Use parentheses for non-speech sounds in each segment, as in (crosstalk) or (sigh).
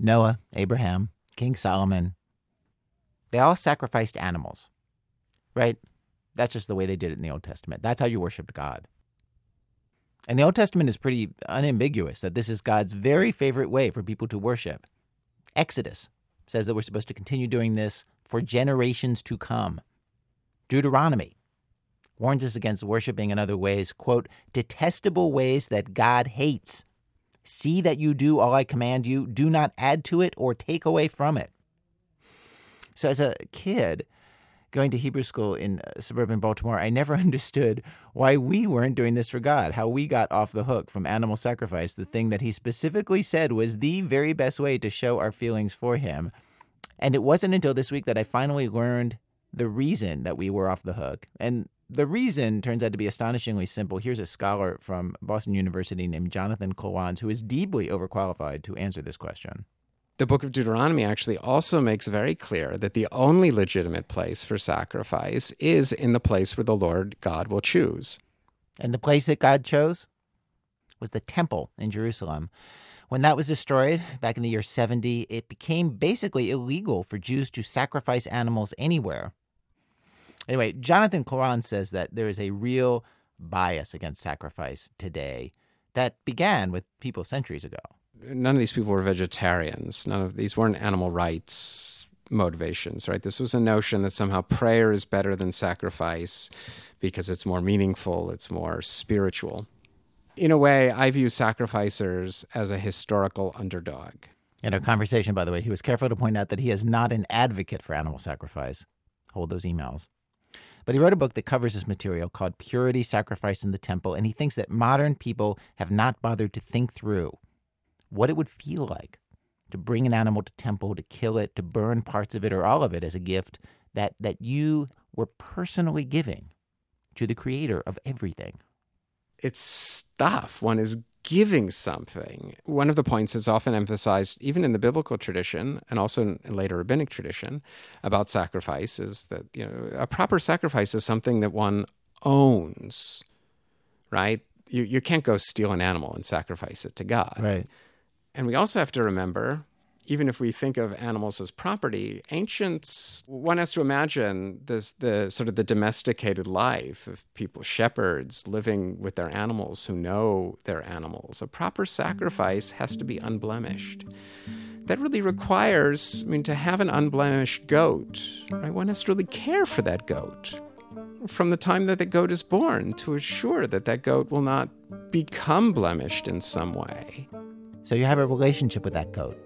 Noah, Abraham, King Solomon, they all sacrificed animals, right? That's just the way they did it in the Old Testament. That's how you worshiped God. And the Old Testament is pretty unambiguous that this is God's very favorite way for people to worship. Exodus says that we're supposed to continue doing this for generations to come. Deuteronomy warns us against worshiping in other ways, quote, detestable ways that God hates. See that you do all I command you, do not add to it or take away from it. So, as a kid, going to Hebrew school in uh, suburban Baltimore, I never (laughs) understood why we weren't doing this for God, how we got off the hook from animal sacrifice, the thing that He specifically said was the very best way to show our feelings for Him. And it wasn't until this week that I finally learned the reason that we were off the hook. And the reason turns out to be astonishingly simple. Here's a scholar from Boston University named Jonathan Klawans who is deeply overqualified to answer this question. The book of Deuteronomy actually also makes very clear that the only legitimate place for sacrifice is in the place where the Lord God will choose. And the place that God chose was the temple in Jerusalem. When that was destroyed back in the year 70, it became basically illegal for Jews to sacrifice animals anywhere. Anyway, Jonathan Klawans says that there is a real bias against sacrifice today that began with people centuries ago. None of these people were vegetarians. None of these weren't animal rights motivations, right? This was a notion that somehow prayer is better than sacrifice because it's more meaningful, it's more spiritual in a way, I view sacrificers as a historical underdog. In our conversation, by the way, he was careful to point out that he is not an advocate for animal sacrifice. Hold those emails. But he wrote a book that covers this material called Purity, Sacrifice in the Temple, and he thinks that modern people have not bothered to think through what it would feel like to bring an animal to temple, to kill it, to burn parts of it or all of it as a gift that, that you were personally giving to the creator of everything it's stuff. One is giving something. One of the points that's often emphasized, even in the biblical tradition and also in later rabbinic tradition, about sacrifice is that you know a proper sacrifice is something that one owns, right? You you can't go steal an animal and sacrifice it to God, right? And we also have to remember even if we think of animals as property, ancients, one has to imagine this, the sort of the domesticated life of people, shepherds living with their animals who know their animals. A proper sacrifice has to be unblemished. That really requires, I mean, to have an unblemished goat, right? One has to really care for that goat from the time that the goat is born to assure that that goat will not become blemished in some way. So you have a relationship with that goat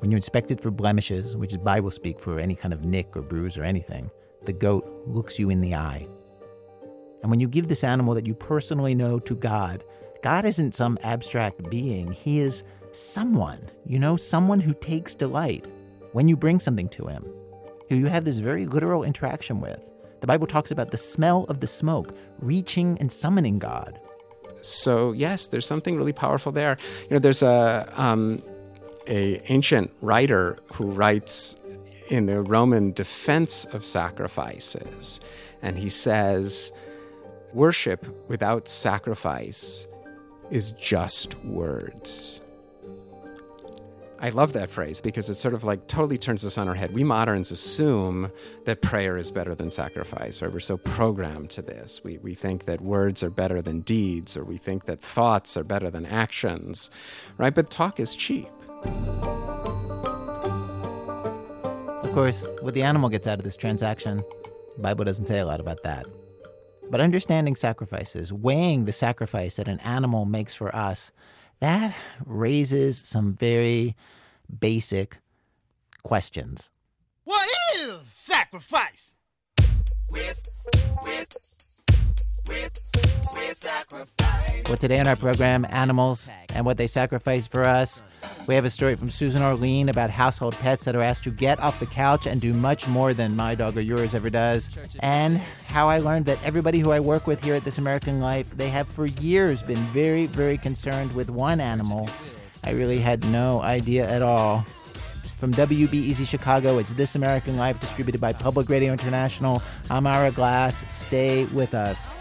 when you inspect it for blemishes, which is Bible speak for any kind of nick or bruise or anything, the goat looks you in the eye. And when you give this animal that you personally know to God, God isn't some abstract being. He is someone, you know, someone who takes delight when you bring something to him, who you have this very literal interaction with. The Bible talks about the smell of the smoke reaching and summoning God. So yes, there's something really powerful there. You know, there's a um, a ancient writer who writes in the Roman defense of sacrifices, and he says, "Worship without sacrifice is just words." I love that phrase because it sort of like totally turns us on our head. We moderns assume that prayer is better than sacrifice, right? We're so programmed to this. We, we think that words are better than deeds, or we think that thoughts are better than actions, right? But talk is cheap. Of course, what the animal gets out of this transaction, the Bible doesn't say a lot about that. But understanding sacrifices, weighing the sacrifice that an animal makes for us, that raises some very basic questions. What is sacrifice? Well, today on our program, animals and what they sacrifice for us. We have a story from Susan Orlean about household pets that are asked to get off the couch and do much more than my dog or yours ever does. And how I learned that everybody who I work with here at This American Life, they have for years been very, very concerned with one animal. I really had no idea at all. From WBEZ Chicago, it's This American Life, distributed by Public Radio International. I'm Ira Glass. Stay with us.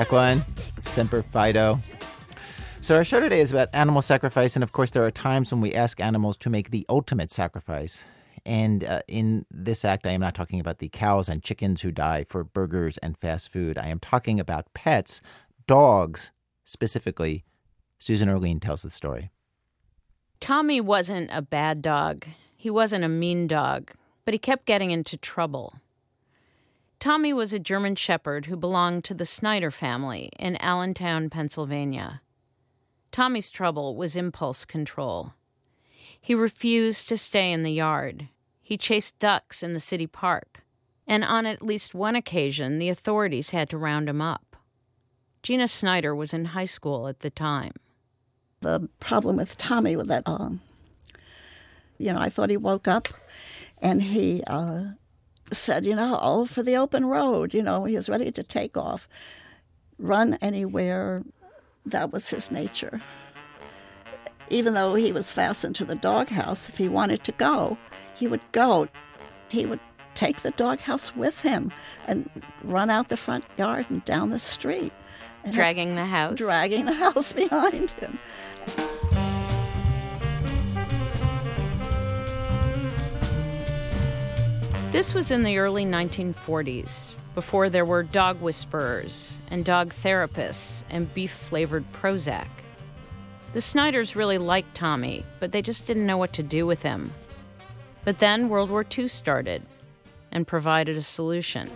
Equine, Semper Fido. So, our show today is about animal sacrifice, and of course, there are times when we ask animals to make the ultimate sacrifice. And uh, in this act, I am not talking about the cows and chickens who die for burgers and fast food. I am talking about pets, dogs specifically. Susan Orlean tells the story. Tommy wasn't a bad dog. He wasn't a mean dog, but he kept getting into trouble. Tommy was a German Shepherd who belonged to the Snyder family in Allentown, Pennsylvania. Tommy's trouble was impulse control. He refused to stay in the yard. He chased ducks in the city park. And on at least one occasion, the authorities had to round him up. Gina Snyder was in high school at the time. The problem with Tommy was that, uh, you know, I thought he woke up and he uh, said, you know, oh, for the open road, you know, he was ready to take off, run anywhere. That was his nature even though he was fastened to the doghouse, if he wanted to go, he would go. He would take the doghouse with him and run out the front yard and down the street. And dragging the house? Dragging the house (laughs) behind him. This was in the early 1940s, before there were dog whisperers and dog therapists and beef flavored Prozac. The Snyders really liked Tommy, but they just didn't know what to do with him. But then World War II started and provided a solution.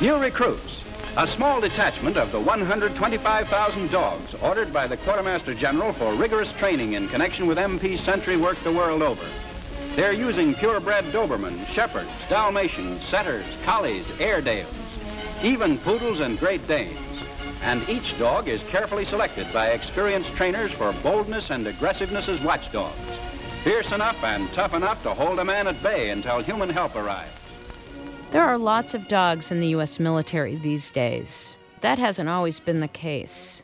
New recruits. A small detachment of the 125,000 dogs ordered by the Quartermaster General for rigorous training in connection with MP sentry work the world over. They're using purebred Dobermans, Shepherds, Dalmatians, Setters, Collies, Airedales, even Poodles and Great Danes and each dog is carefully selected by experienced trainers for boldness and aggressiveness as watchdogs, fierce enough and tough enough to hold a man at bay until human help arrives. There are lots of dogs in the U.S. military these days. That hasn't always been the case.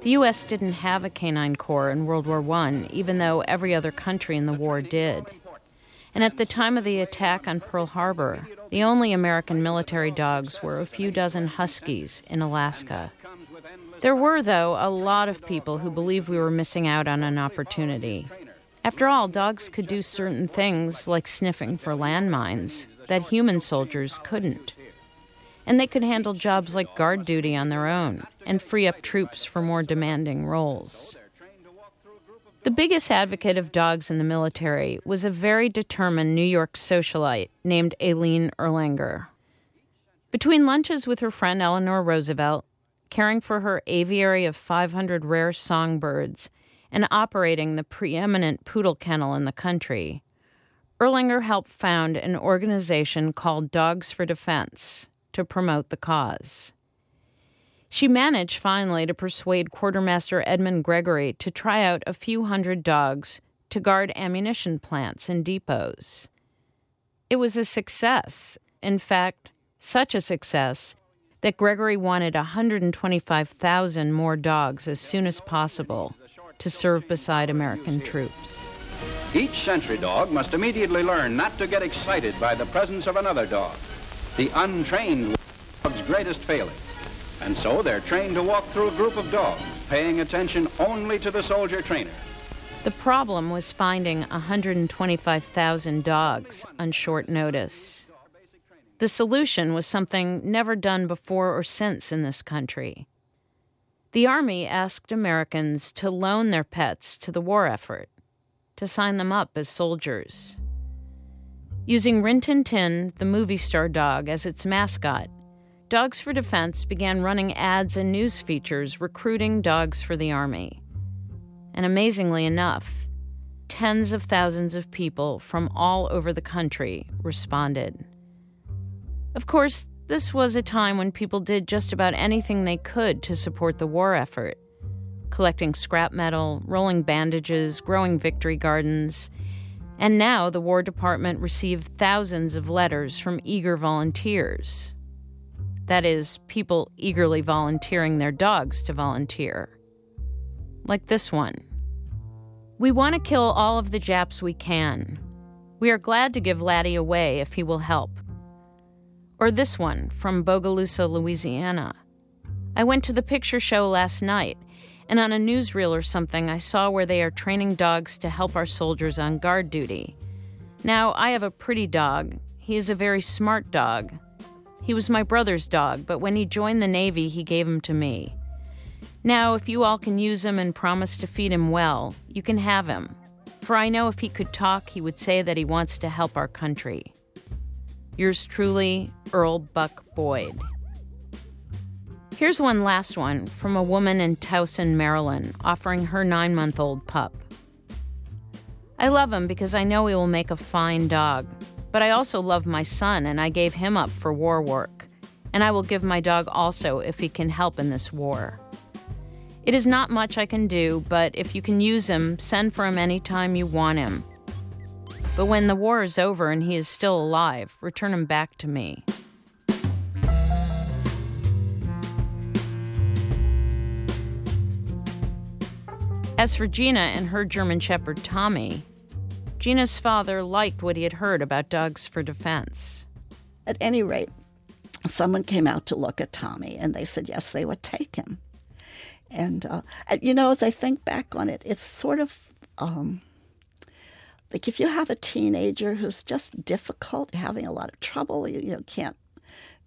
The U.S. didn't have a canine corps in World War I, even though every other country in the war did. And at the time of the attack on Pearl Harbor, the only American military dogs were a few dozen huskies in Alaska. There were, though, a lot of people who believed we were missing out on an opportunity. After all, dogs could do certain things, like sniffing for landmines, that human soldiers couldn't. And they could handle jobs like guard duty on their own and free up troops for more demanding roles. The biggest advocate of dogs in the military was a very determined New York socialite named Aileen Erlanger. Between lunches with her friend Eleanor Roosevelt, caring for her aviary of 500 rare songbirds, and operating the preeminent poodle kennel in the country, Erlanger helped found an organization called Dogs for Defense to promote the cause. She managed finally to persuade Quartermaster Edmund Gregory to try out a few hundred dogs to guard ammunition plants and depots. It was a success. In fact, such a success that Gregory wanted 125,000 more dogs as soon as possible to serve beside American troops. Each sentry dog must immediately learn not to get excited by the presence of another dog, the untrained dog's greatest failing. And so they're trained to walk through a group of dogs, paying attention only to the soldier trainer. The problem was finding 125,000 dogs on short notice. The solution was something never done before or since in this country. The Army asked Americans to loan their pets to the war effort, to sign them up as soldiers. Using Rin Tin Tin, the movie star dog, as its mascot, Dogs for Defense began running ads and news features recruiting dogs for the Army. And amazingly enough, tens of thousands of people from all over the country responded. Of course, this was a time when people did just about anything they could to support the war effort collecting scrap metal, rolling bandages, growing victory gardens. And now the War Department received thousands of letters from eager volunteers that is, people eagerly volunteering their dogs to volunteer. Like this one. We want to kill all of the Japs we can. We are glad to give Laddie away if he will help. Or this one from Bogalusa, Louisiana. I went to the picture show last night, and on a newsreel or something, I saw where they are training dogs to help our soldiers on guard duty. Now, I have a pretty dog. He is a very smart dog. He was my brother's dog, but when he joined the Navy, he gave him to me. Now, if you all can use him and promise to feed him well, you can have him. For I know if he could talk, he would say that he wants to help our country. Yours truly, Earl Buck Boyd. Here's one last one from a woman in Towson, Maryland, offering her nine month old pup. I love him because I know he will make a fine dog, but I also love my son and I gave him up for war work, and I will give my dog also if he can help in this war. It is not much I can do, but if you can use him, send for him any time you want him. But when the war is over and he is still alive, return him back to me. As for Gina and her German Shepherd Tommy, Gina's father liked what he had heard about dogs for defense. At any rate, someone came out to look at Tommy and they said yes, they would take him. And, uh, you know, as I think back on it, it's sort of um, like if you have a teenager who's just difficult, having a lot of trouble, you, you know, can't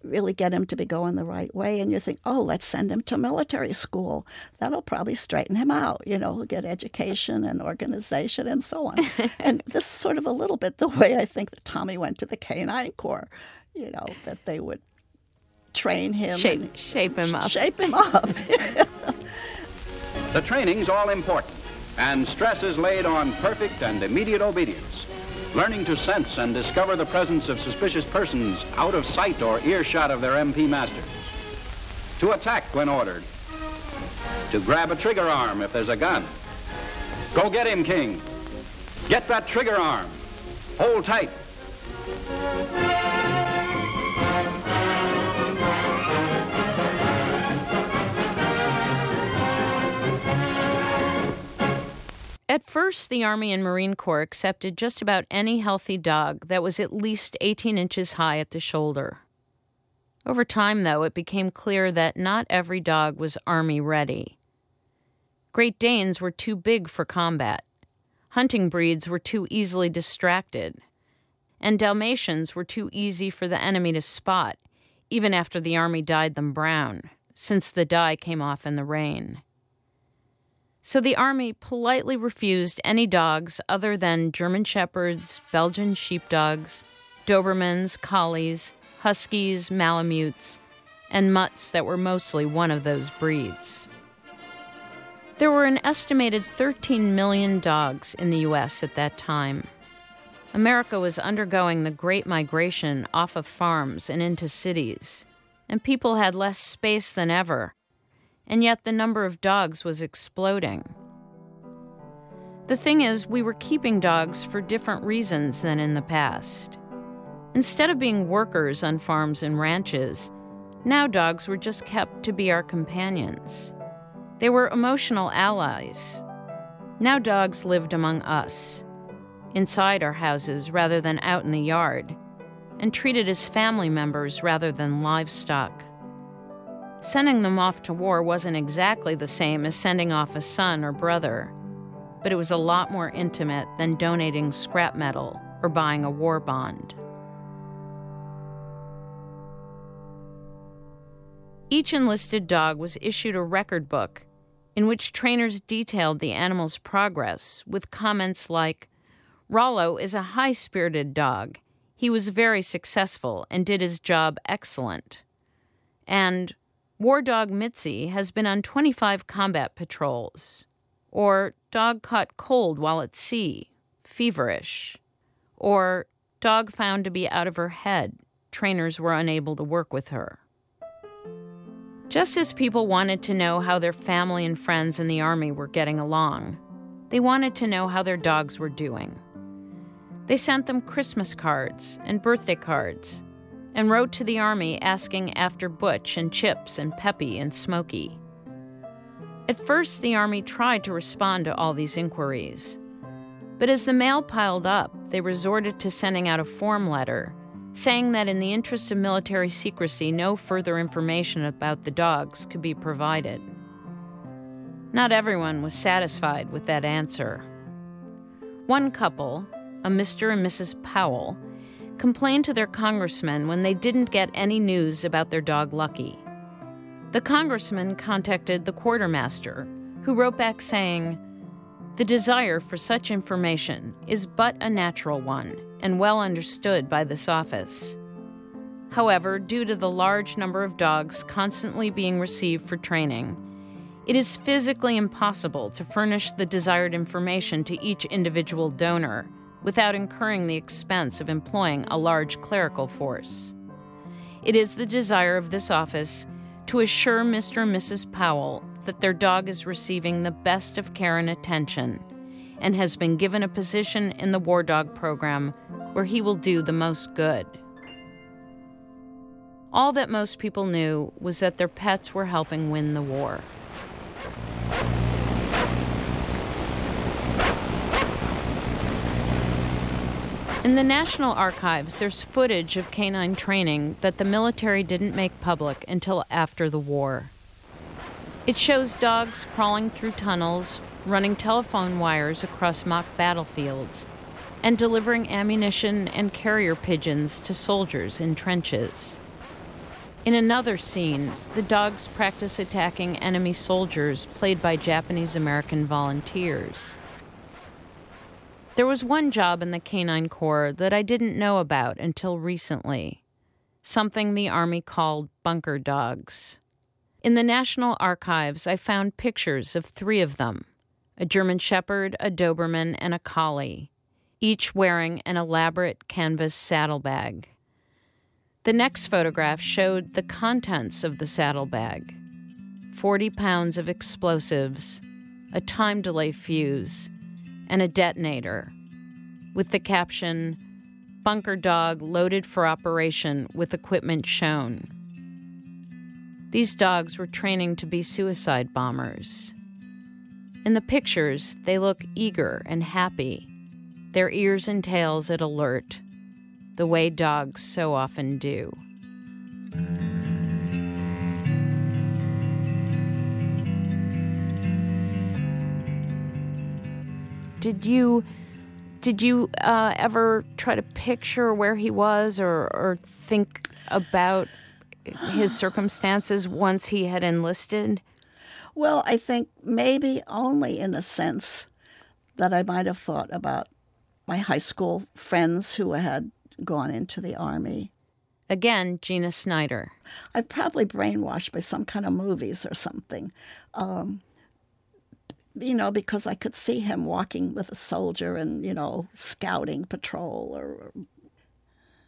really get him to be going the right way, and you think, oh, let's send him to military school. That'll probably straighten him out, you know, get education and organization and so on. (laughs) and this is sort of a little bit the way I think that Tommy went to the Canine Corps, you know, that they would train him, shape, shape him up, shape him up. (laughs) The training's all important, and stress is laid on perfect and immediate obedience. Learning to sense and discover the presence of suspicious persons out of sight or earshot of their MP masters. To attack when ordered. To grab a trigger arm if there's a gun. Go get him, King. Get that trigger arm. Hold tight. At first, the Army and Marine Corps accepted just about any healthy dog that was at least 18 inches high at the shoulder. Over time, though, it became clear that not every dog was Army ready. Great Danes were too big for combat, hunting breeds were too easily distracted, and Dalmatians were too easy for the enemy to spot, even after the Army dyed them brown, since the dye came off in the rain. So the army politely refused any dogs other than German Shepherds, Belgian sheepdogs, Dobermans, Collies, Huskies, Malamutes, and mutts that were mostly one of those breeds. There were an estimated 13 million dogs in the U.S. at that time. America was undergoing the Great Migration off of farms and into cities, and people had less space than ever and yet the number of dogs was exploding. The thing is, we were keeping dogs for different reasons than in the past. Instead of being workers on farms and ranches, now dogs were just kept to be our companions. They were emotional allies. Now dogs lived among us, inside our houses rather than out in the yard, and treated as family members rather than livestock. Sending them off to war wasn't exactly the same as sending off a son or brother, but it was a lot more intimate than donating scrap metal or buying a war bond. Each enlisted dog was issued a record book in which trainers detailed the animal's progress with comments like Rollo is a high spirited dog. He was very successful and did his job excellent. And War Dog Mitzi has been on 25 combat patrols. Or dog caught cold while at sea, feverish. Or dog found to be out of her head, trainers were unable to work with her. Just as people wanted to know how their family and friends in the army were getting along, they wanted to know how their dogs were doing. They sent them Christmas cards and birthday cards and wrote to the Army asking after Butch and Chips and Peppy and Smokey. At first, the Army tried to respond to all these inquiries. But as the mail piled up, they resorted to sending out a form letter saying that in the interest of military secrecy, no further information about the dogs could be provided. Not everyone was satisfied with that answer. One couple, a Mr. and Mrs. Powell, complained to their congressman when they didn't get any news about their dog Lucky. The congressman contacted the quartermaster, who wrote back saying, The desire for such information is but a natural one and well understood by this office. However, due to the large number of dogs constantly being received for training, it is physically impossible to furnish the desired information to each individual donor without incurring the expense of employing a large clerical force. It is the desire of this office to assure Mr. and Mrs. Powell that their dog is receiving the best of care and attention and has been given a position in the War Dog program where he will do the most good. All that most people knew was that their pets were helping win the war. In the National Archives, there's footage of canine training that the military didn't make public until after the war. It shows dogs crawling through tunnels, running telephone wires across mock battlefields, and delivering ammunition and carrier pigeons to soldiers in trenches. In another scene, the dogs practice attacking enemy soldiers played by Japanese American volunteers. There was one job in the Canine Corps that I didn't know about until recently something the Army called bunker dogs. In the National Archives, I found pictures of three of them a German Shepherd, a Doberman, and a Collie, each wearing an elaborate canvas saddlebag. The next photograph showed the contents of the saddlebag 40 pounds of explosives, a time delay fuse, and a detonator, with the caption Bunker Dog loaded for operation with equipment shown. These dogs were training to be suicide bombers. In the pictures, they look eager and happy, their ears and tails at alert, the way dogs so often do. Did you did you uh, ever try to picture where he was or, or think about his circumstances once he had enlisted? Well, I think maybe only in the sense that I might have thought about my high school friends who had gone into the army. Again, Gina Snyder. I'm probably brainwashed by some kind of movies or something. Um, you know, because I could see him walking with a soldier and, you know, scouting patrol or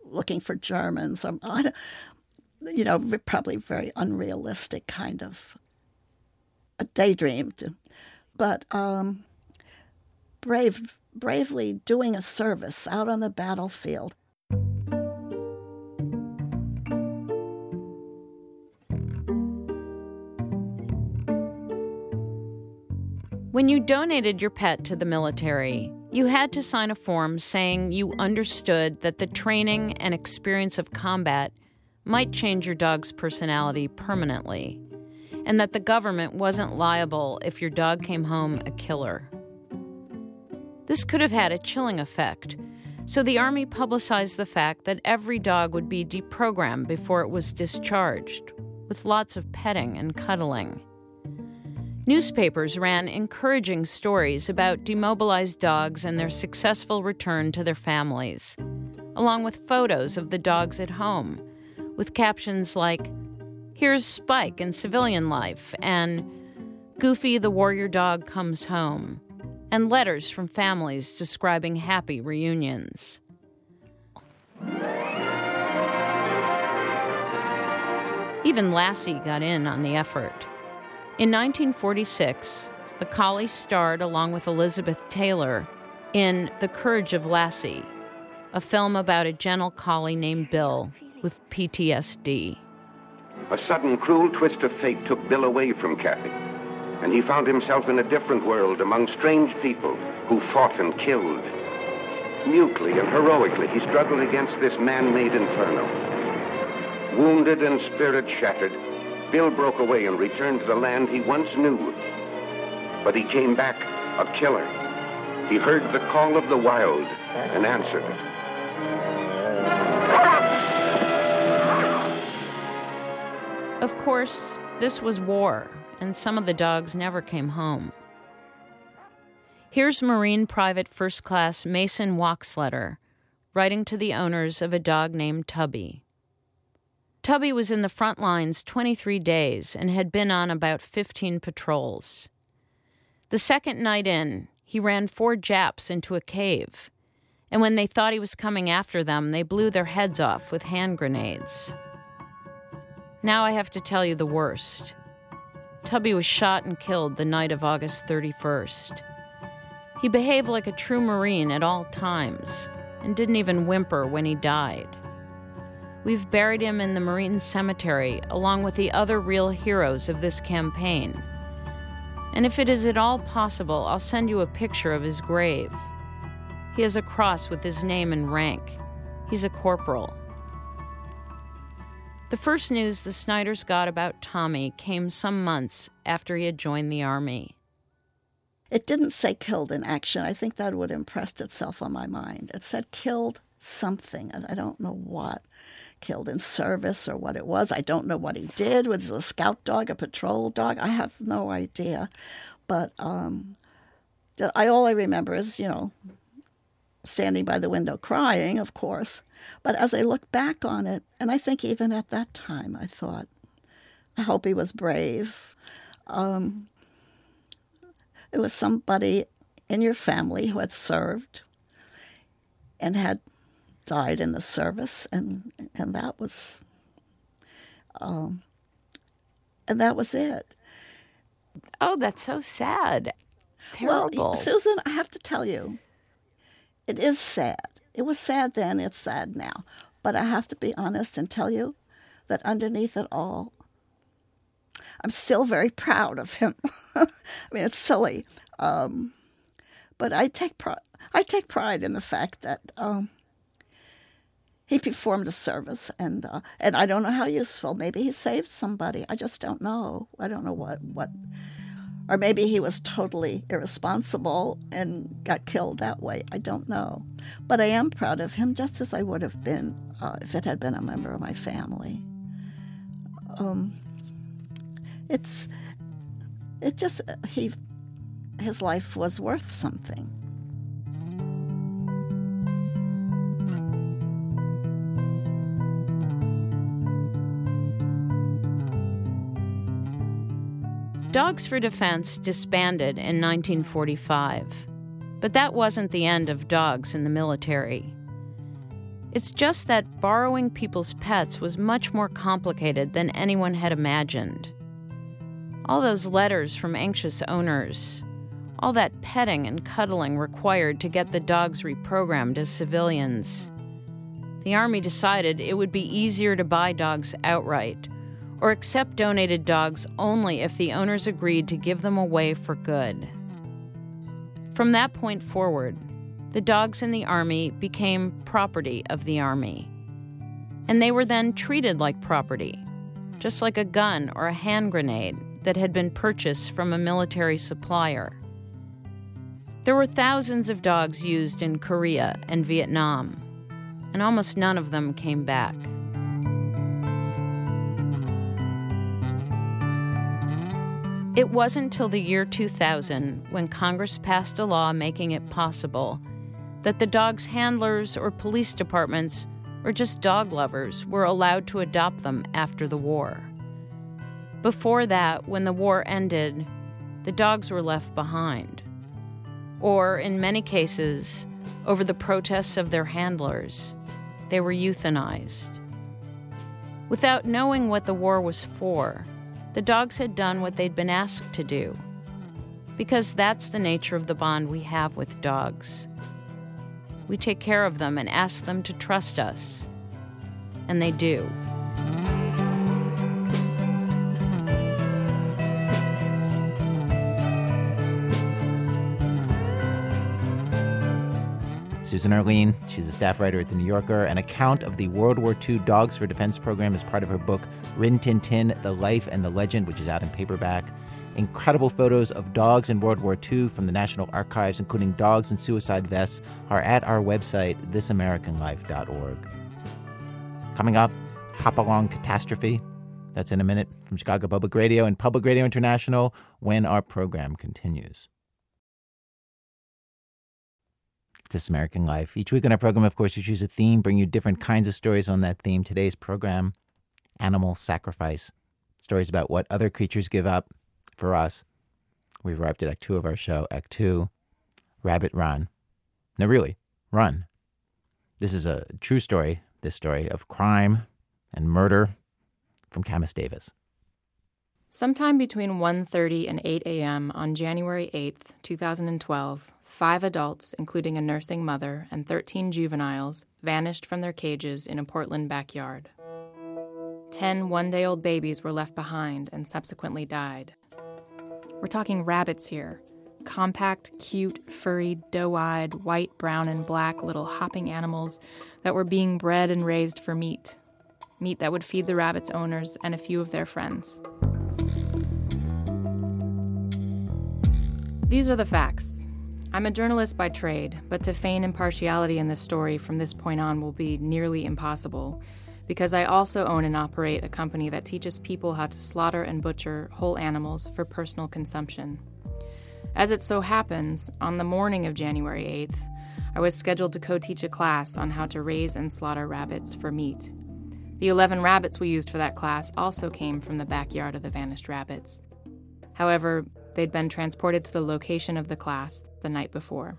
looking for Germans. Or, you know, probably very unrealistic kind of a daydream. But um, brave, bravely doing a service out on the battlefield. When you donated your pet to the military, you had to sign a form saying you understood that the training and experience of combat might change your dog's personality permanently, and that the government wasn't liable if your dog came home a killer. This could have had a chilling effect, so the Army publicized the fact that every dog would be deprogrammed before it was discharged, with lots of petting and cuddling. Newspapers ran encouraging stories about demobilized dogs and their successful return to their families, along with photos of the dogs at home, with captions like, Here's Spike in civilian life, and Goofy the warrior dog comes home, and letters from families describing happy reunions. Even Lassie got in on the effort. In 1946, the collie starred along with Elizabeth Taylor in The Courage of Lassie, a film about a gentle collie named Bill with PTSD. A sudden cruel twist of fate took Bill away from Kathy, and he found himself in a different world among strange people who fought and killed. Mutely and heroically, he struggled against this man made inferno. Wounded and spirit shattered, Bill broke away and returned to the land he once knew. But he came back a killer. He heard the call of the wild and answered it. Of course, this was war, and some of the dogs never came home. Here's Marine Private First Class Mason Waxletter writing to the owners of a dog named Tubby. Tubby was in the front lines 23 days and had been on about 15 patrols. The second night in, he ran four Japs into a cave, and when they thought he was coming after them, they blew their heads off with hand grenades. Now I have to tell you the worst. Tubby was shot and killed the night of August 31st. He behaved like a true Marine at all times and didn't even whimper when he died. We've buried him in the Marine Cemetery along with the other real heroes of this campaign. And if it is at all possible, I'll send you a picture of his grave. He has a cross with his name and rank. He's a corporal. The first news the Snyders got about Tommy came some months after he had joined the Army. It didn't say killed in action. I think that would have impressed itself on my mind. It said killed something, and I don't know what. Killed in service or what it was. I don't know what he did. Was it a scout dog, a patrol dog? I have no idea. But um, I all I remember is, you know, standing by the window crying, of course. But as I look back on it, and I think even at that time, I thought, I hope he was brave. Um, it was somebody in your family who had served and had died in the service, and and that was, um, and that was it. Oh, that's so sad. Terrible. Well, Susan, I have to tell you, it is sad. It was sad then, it's sad now. But I have to be honest and tell you that underneath it all, I'm still very proud of him. (laughs) I mean, it's silly, um, but I take pride. I take pride in the fact that um, he performed a service, and uh, and I don't know how useful. Maybe he saved somebody. I just don't know. I don't know what what or maybe he was totally irresponsible and got killed that way. I don't know. But I am proud of him, just as I would have been uh, if it had been a member of my family. Um, it's, it just, he, his life was worth something. Dogs for Defense disbanded in 1945. But that wasn't the end of dogs in the military. It's just that borrowing people's pets was much more complicated than anyone had imagined. All those letters from anxious owners, all that petting and cuddling required to get the dogs reprogrammed as civilians. The Army decided it would be easier to buy dogs outright or accept donated dogs only if the owners agreed to give them away for good. From that point forward, the dogs in the Army became property of the Army. And they were then treated like property, just like a gun or a hand grenade that had been purchased from a military supplier. There were thousands of dogs used in Korea and Vietnam, and almost none of them came back. It wasn't until the year 2000, when Congress passed a law making it possible, that the dog's handlers or police departments or just dog lovers were allowed to adopt them after the war. Before that, when the war ended, the dogs were left behind. Or, in many cases, over the protests of their handlers, they were euthanized. Without knowing what the war was for, the dogs had done what they'd been asked to do. Because that's the nature of the bond we have with dogs. We take care of them and ask them to trust us. And they do. Susan Orlean, she's a staff writer at The New Yorker. An account of the World War II Dogs for Defense program is part of her book, Rin Tin Tin The Life and the Legend, which is out in paperback. Incredible photos of dogs in World War II from the National Archives, including dogs and suicide vests, are at our website, thisamericanlife.org. Coming up, Hopalong Catastrophe. That's in a minute from Chicago Public Radio and Public Radio International when our program continues. This American Life. Each week on our program, of course, we choose a theme, bring you different kinds of stories on that theme. Today's program, Animal Sacrifice. Stories about what other creatures give up for us. We've arrived at Act Two of our show. Act Two, Rabbit Run. No, really, run. This is a true story, this story of crime and murder from Camas Davis. Sometime between 1:30 and 8 a.m. on January 8th, 2012, five adults, including a nursing mother and 13 juveniles, vanished from their cages in a Portland backyard. Ten one-day-old babies were left behind and subsequently died. We're talking rabbits here. Compact, cute, furry, doe eyed, white, brown, and black little hopping animals that were being bred and raised for meat. Meat that would feed the rabbits' owners and a few of their friends. These are the facts. I'm a journalist by trade, but to feign impartiality in this story from this point on will be nearly impossible because I also own and operate a company that teaches people how to slaughter and butcher whole animals for personal consumption. As it so happens, on the morning of January 8th, I was scheduled to co teach a class on how to raise and slaughter rabbits for meat. The 11 rabbits we used for that class also came from the backyard of the vanished rabbits. However, they'd been transported to the location of the class the night before.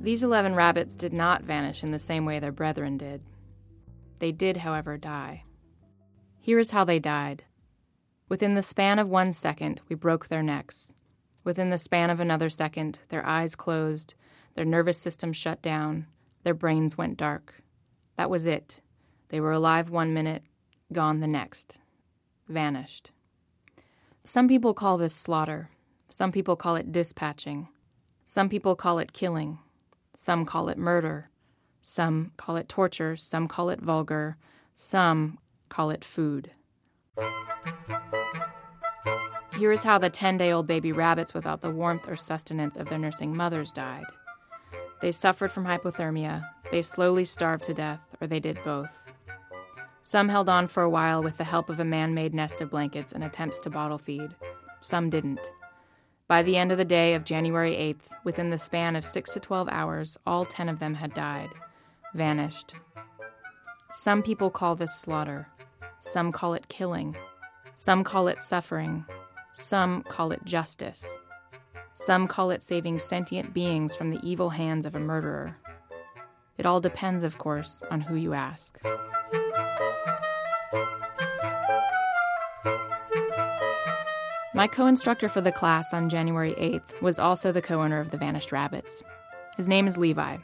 These 11 rabbits did not vanish in the same way their brethren did. They did, however, die. Here is how they died. Within the span of one second, we broke their necks. Within the span of another second, their eyes closed, their nervous system shut down, their brains went dark. That was it. They were alive one minute, gone the next. Vanished. Some people call this slaughter. Some people call it dispatching. Some people call it killing. Some call it murder. Some call it torture, some call it vulgar, some call it food. Here is how the 10 day old baby rabbits without the warmth or sustenance of their nursing mothers died. They suffered from hypothermia, they slowly starved to death, or they did both. Some held on for a while with the help of a man made nest of blankets and attempts to bottle feed. Some didn't. By the end of the day of January 8th, within the span of 6 to 12 hours, all 10 of them had died vanished. Some people call this slaughter. Some call it killing. Some call it suffering. Some call it justice. Some call it saving sentient beings from the evil hands of a murderer. It all depends, of course, on who you ask. My co instructor for the class on January 8th was also the co owner of the Vanished Rabbits. His name is Levi,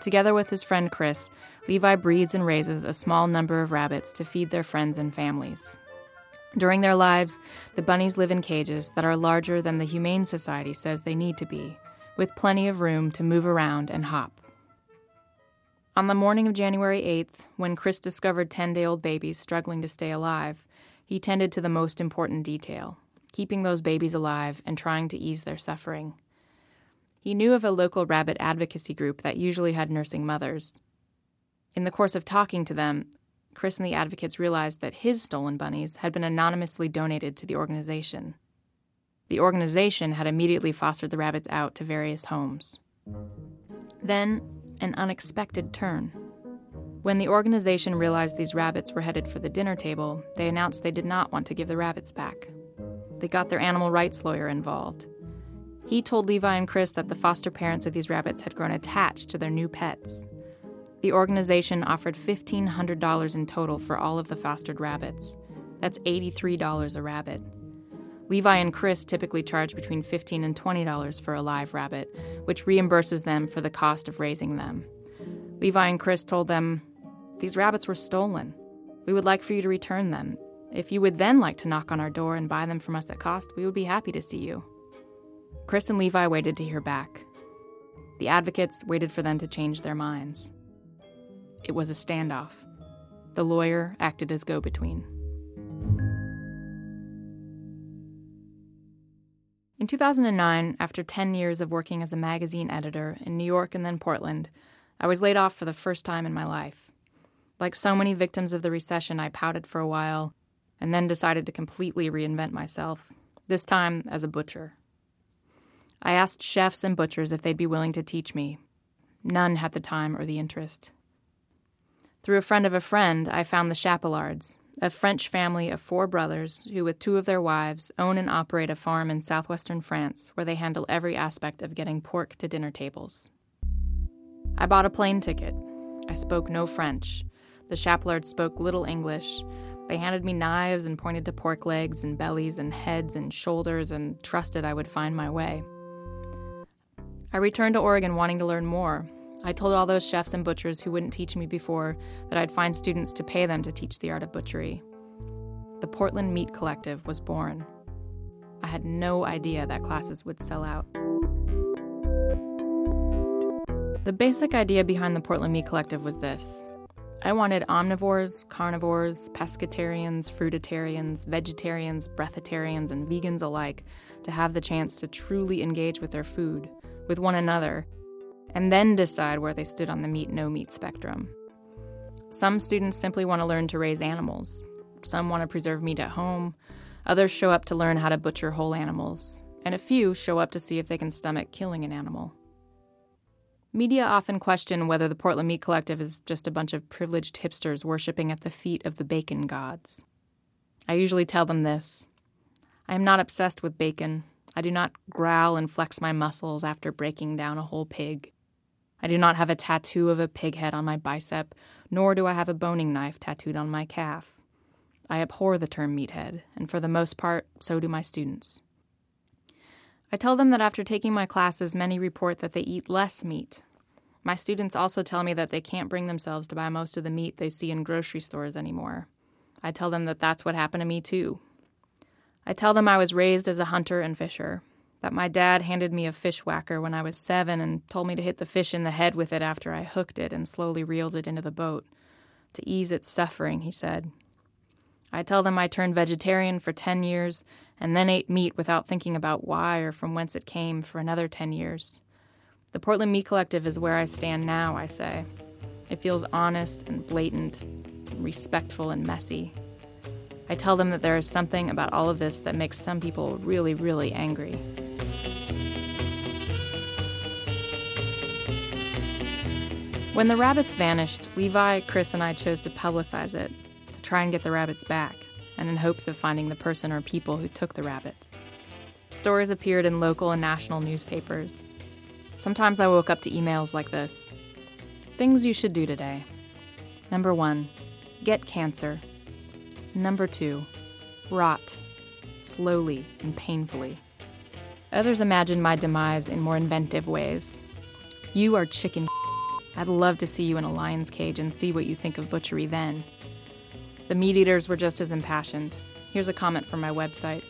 Together with his friend Chris, Levi breeds and raises a small number of rabbits to feed their friends and families. During their lives, the bunnies live in cages that are larger than the Humane Society says they need to be, with plenty of room to move around and hop. On the morning of January 8th, when Chris discovered 10 day old babies struggling to stay alive, he tended to the most important detail keeping those babies alive and trying to ease their suffering. He knew of a local rabbit advocacy group that usually had nursing mothers. In the course of talking to them, Chris and the advocates realized that his stolen bunnies had been anonymously donated to the organization. The organization had immediately fostered the rabbits out to various homes. Then, an unexpected turn. When the organization realized these rabbits were headed for the dinner table, they announced they did not want to give the rabbits back. They got their animal rights lawyer involved. He told Levi and Chris that the foster parents of these rabbits had grown attached to their new pets. The organization offered $1,500 in total for all of the fostered rabbits. That's $83 a rabbit. Levi and Chris typically charge between 15 and $20 for a live rabbit, which reimburses them for the cost of raising them. Levi and Chris told them, These rabbits were stolen. We would like for you to return them. If you would then like to knock on our door and buy them from us at cost, we would be happy to see you. Chris and Levi waited to hear back. The advocates waited for them to change their minds. It was a standoff. The lawyer acted as go between. In 2009, after 10 years of working as a magazine editor in New York and then Portland, I was laid off for the first time in my life. Like so many victims of the recession, I pouted for a while and then decided to completely reinvent myself, this time as a butcher. I asked chefs and butchers if they'd be willing to teach me. None had the time or the interest. Through a friend of a friend, I found the Chapolards, a French family of four brothers who, with two of their wives, own and operate a farm in southwestern France where they handle every aspect of getting pork to dinner tables. I bought a plane ticket. I spoke no French. The Chapolards spoke little English. They handed me knives and pointed to pork legs and bellies and heads and shoulders and trusted I would find my way. I returned to Oregon wanting to learn more. I told all those chefs and butchers who wouldn't teach me before that I'd find students to pay them to teach the art of butchery. The Portland Meat Collective was born. I had no idea that classes would sell out. The basic idea behind the Portland Meat Collective was this I wanted omnivores, carnivores, pescatarians, fruitarians, vegetarians, breatharians, and vegans alike to have the chance to truly engage with their food with one another, and then decide where they stood on the meat no meat spectrum. Some students simply want to learn to raise animals, some want to preserve meat at home, others show up to learn how to butcher whole animals, and a few show up to see if they can stomach killing an animal. Media often question whether the Portland Meat Collective is just a bunch of privileged hipsters worshiping at the feet of the bacon gods. I usually tell them this I am not obsessed with bacon, I do not growl and flex my muscles after breaking down a whole pig. I do not have a tattoo of a pig head on my bicep, nor do I have a boning knife tattooed on my calf. I abhor the term meathead, and for the most part, so do my students. I tell them that after taking my classes, many report that they eat less meat. My students also tell me that they can't bring themselves to buy most of the meat they see in grocery stores anymore. I tell them that that's what happened to me too. I tell them I was raised as a hunter and fisher, that my dad handed me a fish whacker when I was seven and told me to hit the fish in the head with it after I hooked it and slowly reeled it into the boat. To ease its suffering, he said. I tell them I turned vegetarian for 10 years and then ate meat without thinking about why or from whence it came for another 10 years. The Portland Meat Collective is where I stand now, I say. It feels honest and blatant, and respectful and messy. I tell them that there is something about all of this that makes some people really, really angry. When the rabbits vanished, Levi, Chris, and I chose to publicize it, to try and get the rabbits back, and in hopes of finding the person or people who took the rabbits. Stories appeared in local and national newspapers. Sometimes I woke up to emails like this Things you should do today. Number one, get cancer. Number two, rot, slowly and painfully. Others imagine my demise in more inventive ways. You are chicken. I'd love to see you in a lion's cage and see what you think of butchery then. The meat eaters were just as impassioned. Here's a comment from my website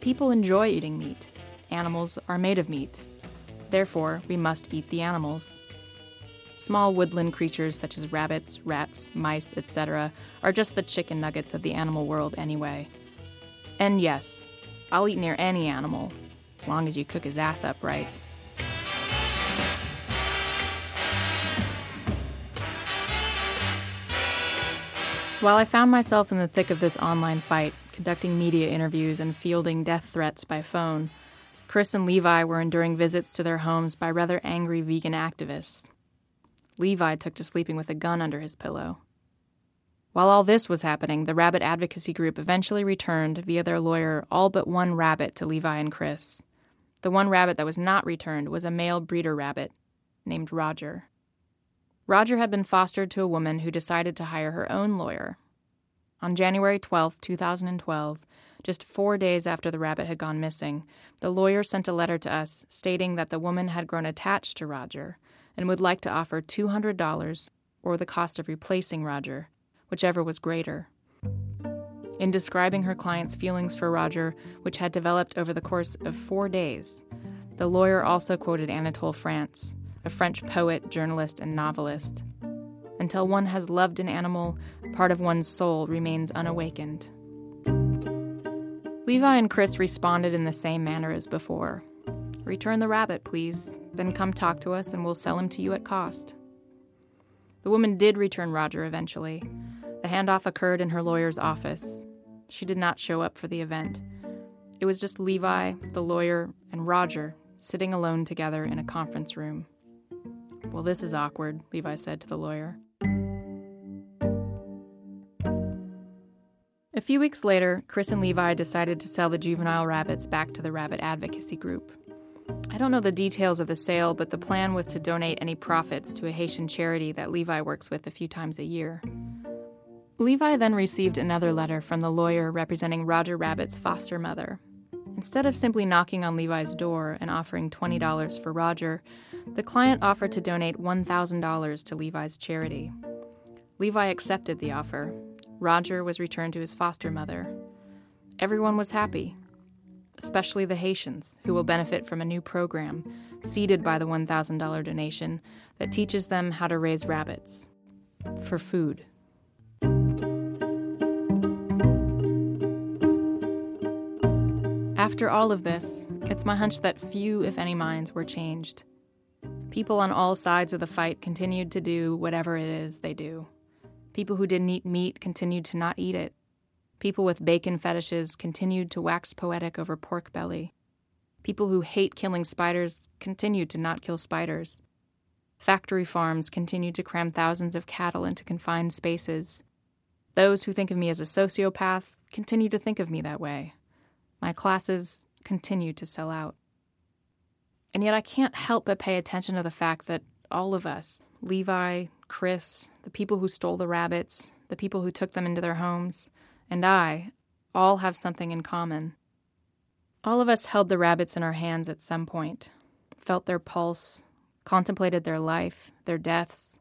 People enjoy eating meat. Animals are made of meat. Therefore, we must eat the animals. Small woodland creatures such as rabbits, rats, mice, etc., are just the chicken nuggets of the animal world anyway. And yes, I'll eat near any animal, as long as you cook his ass up right. While I found myself in the thick of this online fight, conducting media interviews and fielding death threats by phone, Chris and Levi were enduring visits to their homes by rather angry vegan activists Levi took to sleeping with a gun under his pillow. While all this was happening, the rabbit advocacy group eventually returned, via their lawyer, all but one rabbit to Levi and Chris. The one rabbit that was not returned was a male breeder rabbit named Roger. Roger had been fostered to a woman who decided to hire her own lawyer. On January 12, 2012, just four days after the rabbit had gone missing, the lawyer sent a letter to us stating that the woman had grown attached to Roger and would like to offer $200 or the cost of replacing Roger, whichever was greater. In describing her client's feelings for Roger, which had developed over the course of four days, The lawyer also quoted Anatole France, a French poet, journalist, and novelist. Until one has loved an animal, part of one's soul remains unawakened. Levi and Chris responded in the same manner as before Return the rabbit, please. Then come talk to us and we'll sell him to you at cost. The woman did return Roger eventually. The handoff occurred in her lawyer's office. She did not show up for the event. It was just Levi, the lawyer, and Roger sitting alone together in a conference room. Well, this is awkward, Levi said to the lawyer. A few weeks later, Chris and Levi decided to sell the juvenile rabbits back to the rabbit advocacy group. I don't know the details of the sale, but the plan was to donate any profits to a Haitian charity that Levi works with a few times a year. Levi then received another letter from the lawyer representing Roger Rabbit's foster mother. Instead of simply knocking on Levi's door and offering $20 for Roger, the client offered to donate $1,000 to Levi's charity. Levi accepted the offer. Roger was returned to his foster mother. Everyone was happy, especially the Haitians, who will benefit from a new program, seeded by the $1,000 donation, that teaches them how to raise rabbits for food. After all of this, it's my hunch that few, if any, minds were changed. People on all sides of the fight continued to do whatever it is they do. People who didn't eat meat continued to not eat it. People with bacon fetishes continued to wax poetic over pork belly. People who hate killing spiders continued to not kill spiders. Factory farms continued to cram thousands of cattle into confined spaces. Those who think of me as a sociopath continue to think of me that way. My classes continue to sell out. And yet I can't help but pay attention to the fact that all of us Levi, Chris, the people who stole the rabbits, the people who took them into their homes, and I all have something in common. All of us held the rabbits in our hands at some point, felt their pulse, contemplated their life, their deaths.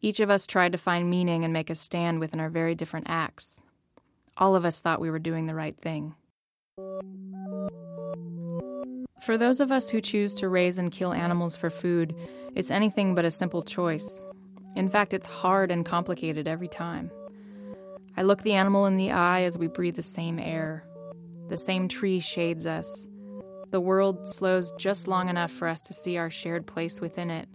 Each of us tried to find meaning and make a stand within our very different acts. All of us thought we were doing the right thing. For those of us who choose to raise and kill animals for food, it's anything but a simple choice. In fact, it's hard and complicated every time. I look the animal in the eye as we breathe the same air. The same tree shades us. The world slows just long enough for us to see our shared place within it.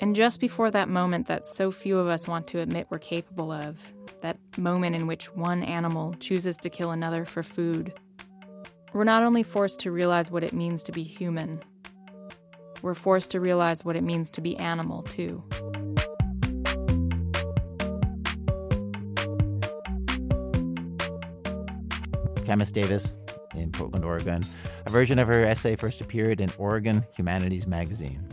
And just before that moment that so few of us want to admit we're capable of, that moment in which one animal chooses to kill another for food, we're not only forced to realize what it means to be human, we're forced to realize what it means to be animal, too. Camas Davis in Portland, Oregon. A version of her essay first appeared in Oregon Humanities Magazine.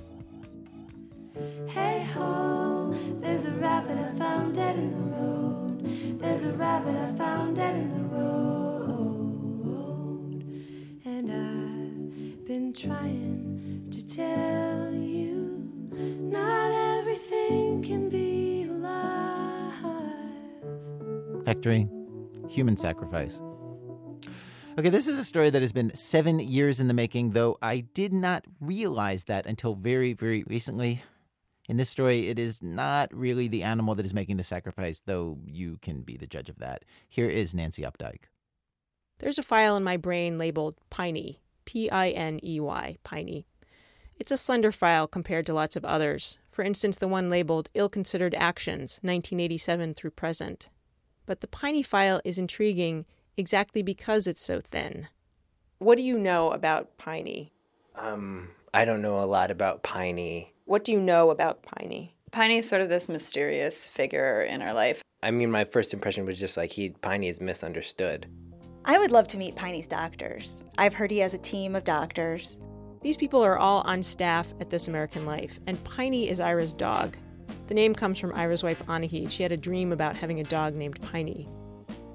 Hey ho, there's a rabbit I found dead in the road. There's a rabbit I found Hectoring, human sacrifice. Okay, this is a story that has been seven years in the making, though I did not realize that until very, very recently. In this story, it is not really the animal that is making the sacrifice, though you can be the judge of that. Here is Nancy Updike. There's a file in my brain labeled Piney, P I N E Y, Piney. It's a slender file compared to lots of others, for instance, the one labeled Ill Considered Actions, 1987 through present. But the Piney file is intriguing exactly because it's so thin. What do you know about Piney? Um, I don't know a lot about Piney. What do you know about Piney? Piney is sort of this mysterious figure in our life. I mean, my first impression was just like he Piney is misunderstood. I would love to meet Piney's doctors. I've heard he has a team of doctors. These people are all on staff at This American Life, and Piney is Ira's dog. The name comes from Ira's wife, Anahid. She had a dream about having a dog named Piney.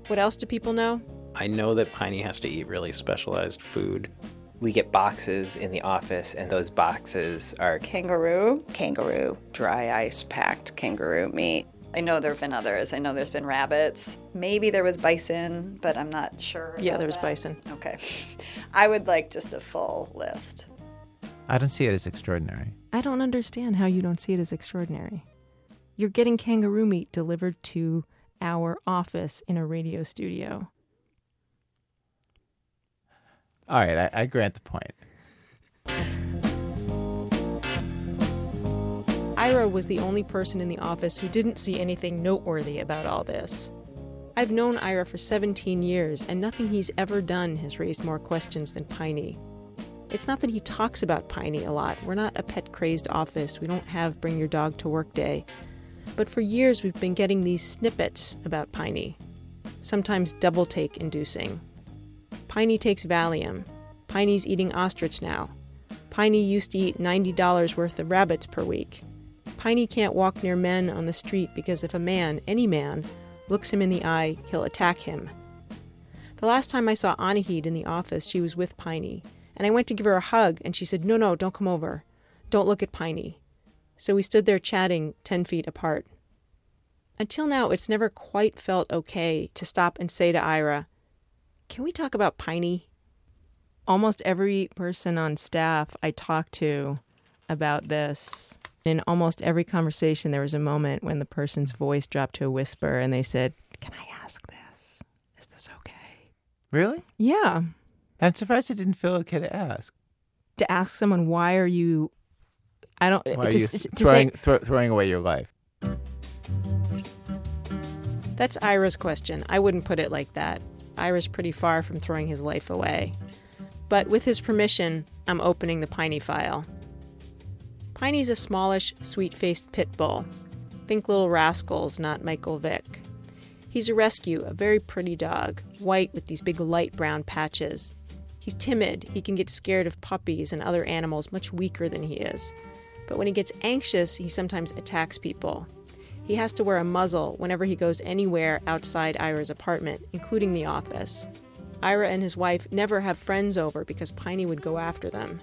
What else do people know? I know that Piney has to eat really specialized food. We get boxes in the office, and those boxes are kangaroo, kangaroo, dry ice packed kangaroo meat. I know there have been others. I know there's been rabbits. Maybe there was bison, but I'm not sure. Yeah, there was that. bison. Okay. I would like just a full list. I don't see it as extraordinary. I don't understand how you don't see it as extraordinary. You're getting kangaroo meat delivered to our office in a radio studio. All right, I, I grant the point. Ira was the only person in the office who didn't see anything noteworthy about all this. I've known Ira for 17 years, and nothing he's ever done has raised more questions than Piney. It's not that he talks about Piney a lot. We're not a pet crazed office. We don't have bring your dog to work day. But for years, we've been getting these snippets about Piney, sometimes double take inducing. Piney takes Valium. Piney's eating ostrich now. Piney used to eat $90 worth of rabbits per week. Piney can't walk near men on the street because if a man, any man, looks him in the eye, he'll attack him. The last time I saw Anahid in the office, she was with Piney, and I went to give her a hug, and she said, No, no, don't come over. Don't look at Piney. So we stood there chatting 10 feet apart. Until now, it's never quite felt okay to stop and say to Ira, Can we talk about Piney? Almost every person on staff I talked to about this, in almost every conversation, there was a moment when the person's voice dropped to a whisper and they said, Can I ask this? Is this okay? Really? Yeah. I'm surprised it didn't feel okay to ask. To ask someone, Why are you. I don't. Why are to, you to throwing, say, thro- throwing away your life? That's Ira's question. I wouldn't put it like that. Ira's pretty far from throwing his life away. But with his permission, I'm opening the Piney file. Piney's a smallish, sweet faced pit bull. Think Little Rascals, not Michael Vick. He's a rescue, a very pretty dog, white with these big light brown patches. He's timid. He can get scared of puppies and other animals much weaker than he is. But when he gets anxious, he sometimes attacks people. He has to wear a muzzle whenever he goes anywhere outside Ira's apartment, including the office. Ira and his wife never have friends over because Piney would go after them.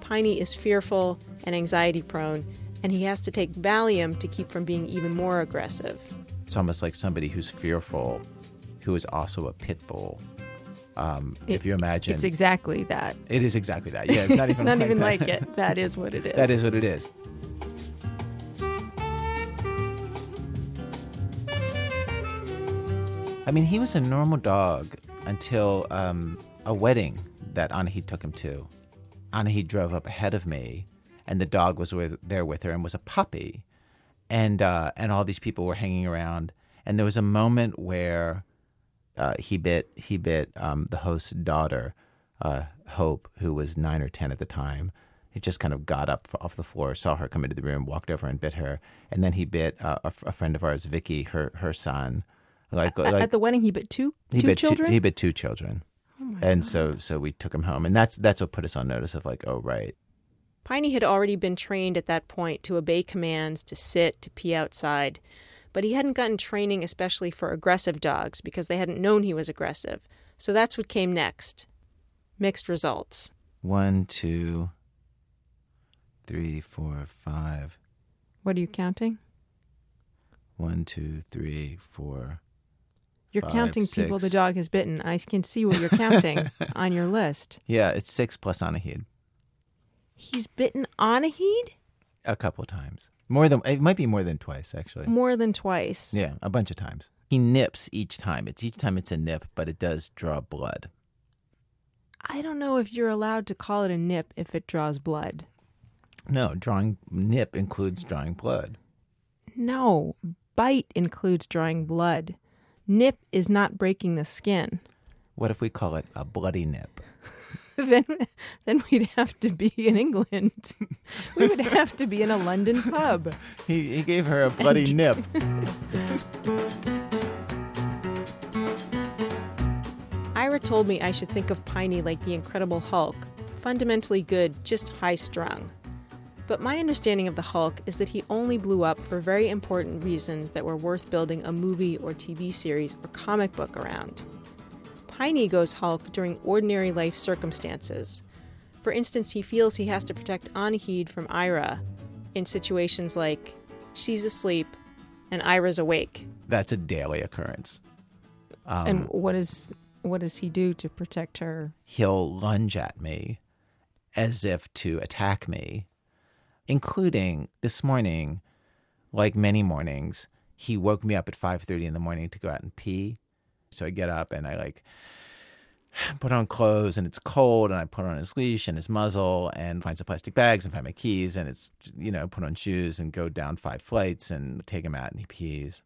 Piney is fearful and anxiety prone, and he has to take Valium to keep from being even more aggressive. It's almost like somebody who's fearful, who is also a pit bull. Um, if you imagine, It's exactly that. It is exactly that. Yeah, it's not (laughs) even. not like even like it. That is what it (laughs) is. That is what it is. I mean, he was a normal dog until um, a wedding that Anahid took him to. Anahid drove up ahead of me, and the dog was with, there with her and was a puppy, and uh, and all these people were hanging around. And there was a moment where uh, he bit he bit um, the host's daughter, uh, Hope, who was nine or ten at the time. He just kind of got up off the floor, saw her come into the room, walked over and bit her, and then he bit uh, a, f- a friend of ours, Vicky, her her son. Like, At- like At the wedding, he bit two, he two bit children. Two, he bit two children, Oh and so so we took him home, and that's that's what put us on notice of like, oh right, Piney had already been trained at that point to obey commands, to sit, to pee outside. But he hadn't gotten training especially for aggressive dogs because they hadn't known he was aggressive. So that's what came next. Mixed results. one, two, three, four, five, What are you counting? one, two, three, four. You're five, counting people the dog has bitten. I can see what you're counting (laughs) on your list. Yeah, it's six plus Anahid. He's bitten Anahid A couple times. More than it might be more than twice actually. more than twice. Yeah, a bunch of times. He nips each time. It's each time it's a nip, but it does draw blood. I don't know if you're allowed to call it a nip if it draws blood. No, drawing nip includes drawing blood. No, bite includes drawing blood. Nip is not breaking the skin. What if we call it a bloody nip? Then, then we'd have to be in England. we would have to be in a London pub. He, he gave her a bloody nip. Ira told me I should think of Piney like the Incredible Hulk, fundamentally good, just high strung. But my understanding of the Hulk is that he only blew up for very important reasons that were worth building a movie or TV series or comic book around. Piney goes Hulk during ordinary life circumstances. For instance, he feels he has to protect Anahid from Ira in situations like she's asleep and Ira's awake. That's a daily occurrence. Um, and what is what does he do to protect her? he'll lunge at me as if to attack me, including this morning, like many mornings, he woke me up at 5:30 in the morning to go out and pee. So I get up and I like put on clothes and it's cold and I put on his leash and his muzzle and find some plastic bags and find my keys and it's you know put on shoes and go down five flights and take him out and he pees.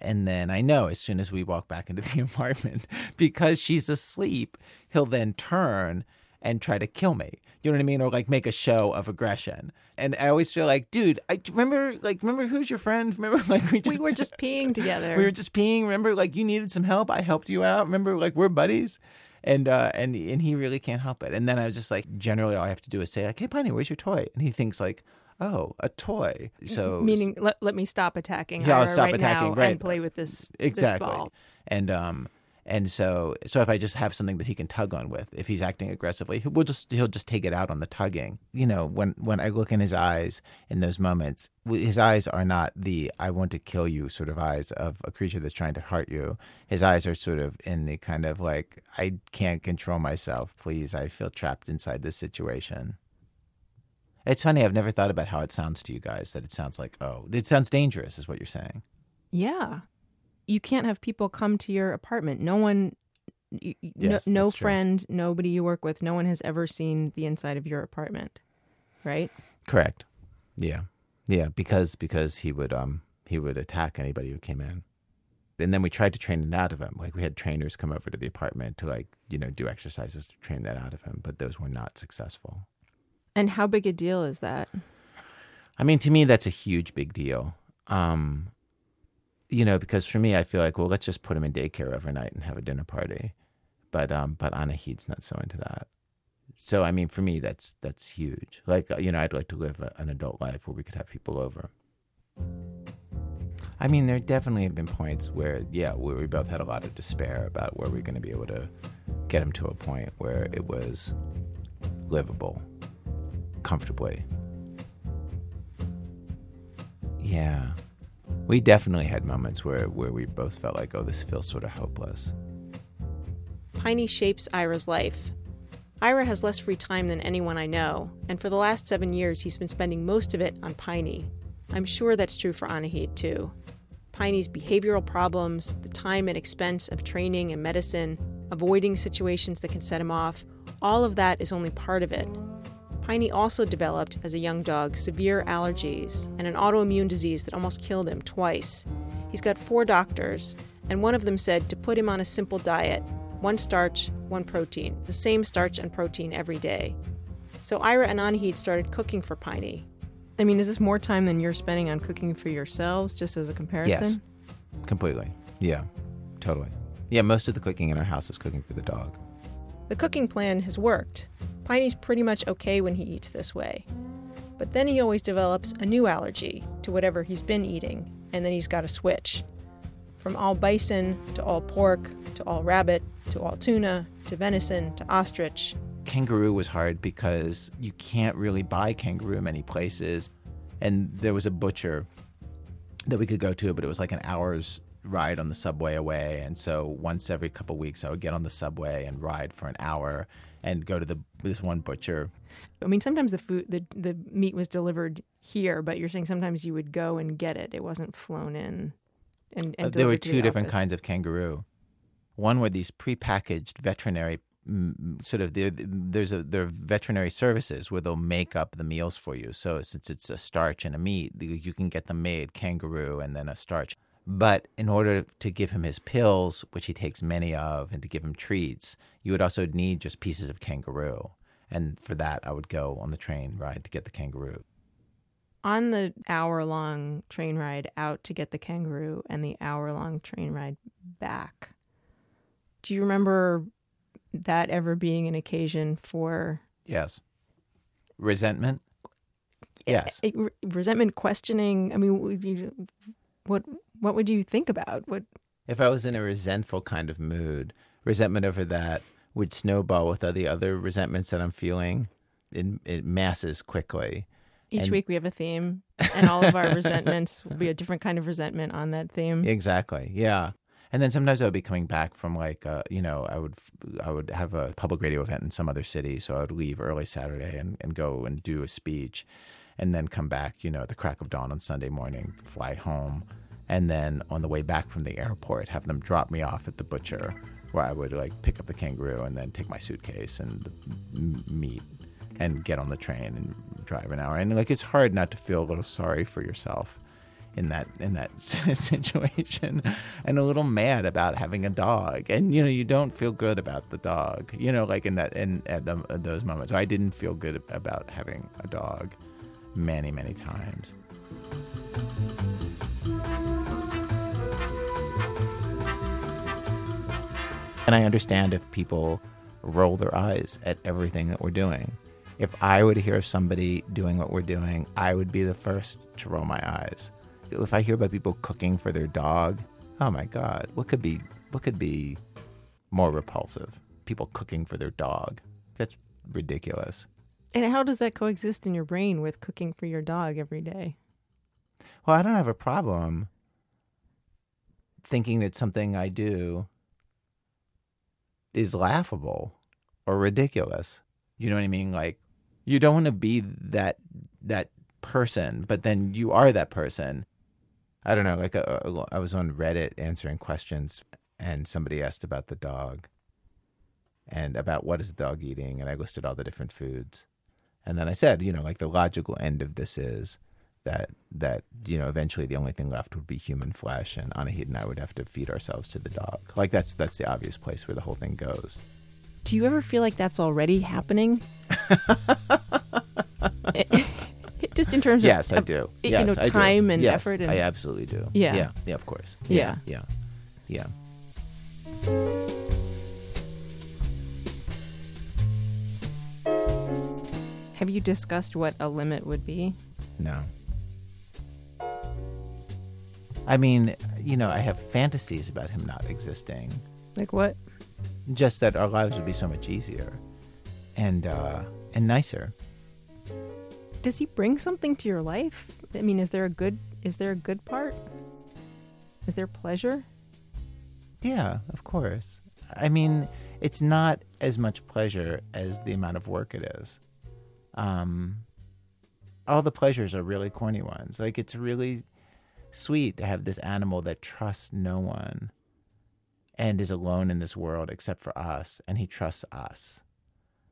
And then I know as soon as we walk back into the (laughs) apartment, because she's asleep, he'll then turn and try to kill me. You know what I mean? Or like make a show of aggression. And I always feel like, dude, I remember like remember who's your friend? (laughs) Remember like we just we were just peeing (laughs) together. we were just peeing. Remember like you needed some help. I helped you out. Remember like we're buddies. And uh and and he really can't help it. And then I was just like generally all I have to do is say like, "Hey, Piney, where's your toy?" And he thinks like, "Oh, a toy." So meaning let, let me stop attacking Yeah, I'll stop right attacking, now right. and play with this exactly this ball. and um and so so if i just have something that he can tug on with if he's acting aggressively he will just he'll just take it out on the tugging. You know when when i look in his eyes in those moments his eyes are not the i want to kill you sort of eyes of a creature that's trying to hurt you. His eyes are sort of in the kind of like i can't control myself. Please i feel trapped inside this situation. It's funny i've never thought about how it sounds to you guys that it sounds like oh it sounds dangerous is what you're saying. Yeah. You can't have people come to your apartment. No one, Yes, no, no that's true. friend, nobody you work with, no one has ever seen the inside of your apartment, right? Correct. Yeah. Yeah, because because he would um he would attack anybody who came in. And then we tried to train it out of him. Like we had trainers come over to the apartment to like, you know, do exercises to train that out of him, but those were not successful. And how big a deal is that? I mean, to me that's a huge big deal. Um you know, because for me I feel like, well, let's just put him in daycare overnight and have a dinner party. But um but Anahid's not so into that. So I mean, for me that's that's huge. Like uh, you know, I'd like to live a, an adult life where we could have people over. I mean, there definitely have been points where, yeah, where we both had a lot of despair about where we're going to be able to get him to a point where it was livable, comfortably. Yeah, we definitely had moments where where we both felt like, oh, this feels sort of hopeless. Piney shapes Ira's life. Ira has less free time than anyone I know, and for the last seven years, he's been spending most of it on Piney. I'm sure that's true for Anahid, too. Piney's behavioral problems, the time and expense of training and medicine, avoiding situations that can set him off, all of that is only part of it. Piney also developed, as a young dog, severe allergies and an autoimmune disease that almost killed him twice. He's got four doctors, and one of them said to put him on a simple diet one starch, one protein, the same starch and protein every day. So Ira and Anahid started cooking for Piney. I mean, is this more time than you're spending on cooking for yourselves, just as a comparison? Yes, completely. Yeah, totally. Yeah, most of the cooking in our house is cooking for the dog. The cooking plan has worked. Piney's pretty much okay when he eats this way. But then he always develops a new allergy to whatever he's been eating, and then he's got to switch. From all bison to all pork to all rabbit to all tuna to venison to ostrich. kangaroo was hard because you can't really buy kangaroo in many places. And there was a butcher that we could go to, but it was like an hour's ride on the subway away. And so once every couple weeks, I would get on the subway and ride for an hour and go to the this one butcher. I mean, sometimes the food, the, the meat was delivered here, but you're saying sometimes you would go and get it. It wasn't flown in. And, and Uh, there were two the different office. kinds of kangaroo. One were these prepackaged veterinary mm, sort of there- there's a there are veterinary services where they'll make up the meals for you. So since it's a starch and a meat, you can get them made kangaroo and then a starch. But in order to give him his pills, which he takes many of, and to give him treats, you would also need just pieces of kangaroo. And for that, I would go on the train ride to get the kangaroo. On the hour long train ride out to get the kangaroo and the hour long train ride back, do you remember that ever being an occasion for Yes. Resentment? Yes. re- resentment, questioning? I mean, what what would you think about? What If I was in a resentful kind of mood, resentment over that would snowball with all the other resentments that I'm feeling. It, it masses quickly. each And- week we have a theme, and all of our resentments will be a different kind of resentment on that theme. Exactly. Yeah. And then sometimes I would be coming back from like, uh, you know, I would I would have a public radio event in some other city, so I would leave early Saturday and, and go and do a speech, and then come back, you know, at the crack of dawn on Sunday morning, fly home, and then on the way back from the airport, have them drop me off at the butcher, where I would like pick up the kangaroo and then take my suitcase and the meat and get on the train and drive an hour. And like it's hard not to feel a little sorry for yourself in that in that (laughs) situation and a little mad about having a dog. And you know you don't feel good about the dog you know like in that in at, the, those moments. I didn't feel good about having a dog many many times and i understand if people roll their eyes at everything that we're doing if i would hear somebody doing what we're doing i would be the first to roll my eyes if I hear about people cooking for their dog, oh my god, what could be what could be more repulsive? People cooking for their dog. That's ridiculous. And how does that coexist in your brain with cooking for your dog every day? Well, I don't have a problem thinking that something I do is laughable or ridiculous. You know what I mean? Like you don't want to be that that person, but then you are that person. I don't know. Like uh, I was on Reddit answering questions, and somebody asked about the dog, and about what is the dog eating, and I listed all the different foods, and then I said, you know, like the logical end of this is that that you know eventually the only thing left would be human flesh, and Anahid and I would have to feed ourselves to the dog. Like that's that's the obvious place where the whole thing goes. Do you ever feel like that's already happening? (laughs) just in terms of yes, I do. You yes, know, time and yes, effort. And, I absolutely do. Yeah, yeah, yeah. Of course. Yeah, yeah, yeah. yeah. Have you discussed what a limit would be? No. I mean, you know, I have fantasies about him not existing. Like what? Just that our lives would be so much easier and uh, and nicer does he bring something to your life? I mean, is there a good is there a good part? Is there pleasure? Yeah, of course. I mean, it's not as much pleasure as the amount of work it is. Um, all the pleasures are really corny ones. Like it's really sweet to have this animal that trusts no one and is alone in this world except for us, and he trusts us.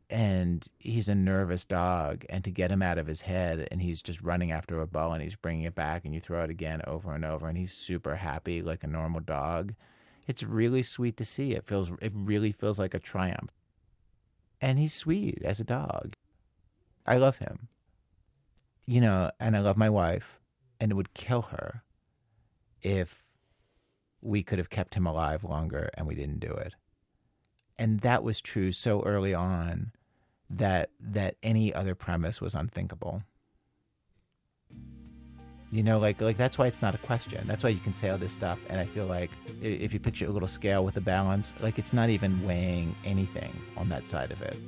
And he's a nervous dog and to get him out of his head and he's just running after a ball and he's bringing it back and you throw it again over and over and he's super happy like a normal dog it's really sweet to see. It feels it really feels like a triumph. And he's sweet as a dog. I love him. You know and i love my wife and it would kill her if we could have kept him alive longer and we didn't do it and that was true so early on that that any other premise was unthinkable. You know, like like that's why it's not a question. That's why you can say all this stuff, and I feel like if you picture a little scale with a balance, like it's not even weighing anything on that side of it.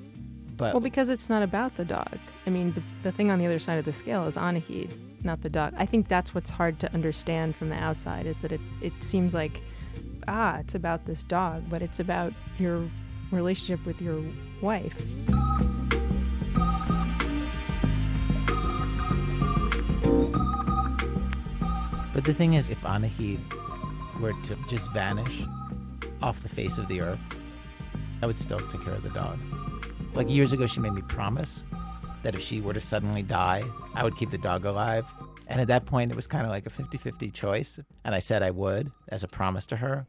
But well, because it's not about the dog. I mean, the, the thing on the other side of the scale is Anahid, not the dog. I think that's what's hard to understand from the outside is that it, it seems like, ah, it's about this dog, but it's about your relationship with your wife. But the thing is, if Anahid were to just vanish off the face of the earth, I would still take care of the dog. Like years ago, she made me promise that if she were to suddenly die, I would keep the dog alive. And at that point, it was kind of like a 50 50 choice. And I said I would as a promise to her.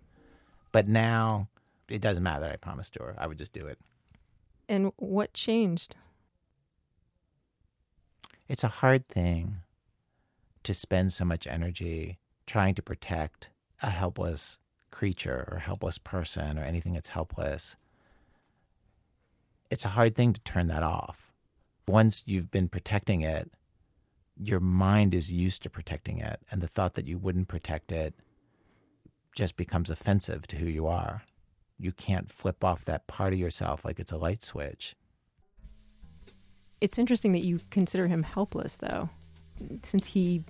But now it doesn't matter that I promised to her. I would just do it. And what changed? It's a hard thing to spend so much energy trying to protect a helpless creature or helpless person or anything that's helpless. It's a hard thing to turn that off. Once you've been protecting it, your mind is used to protecting it, and the thought that you wouldn't protect it just becomes offensive to who you are. You can't flip off that part of yourself like it's a light switch. It's interesting that you consider him helpless, though since he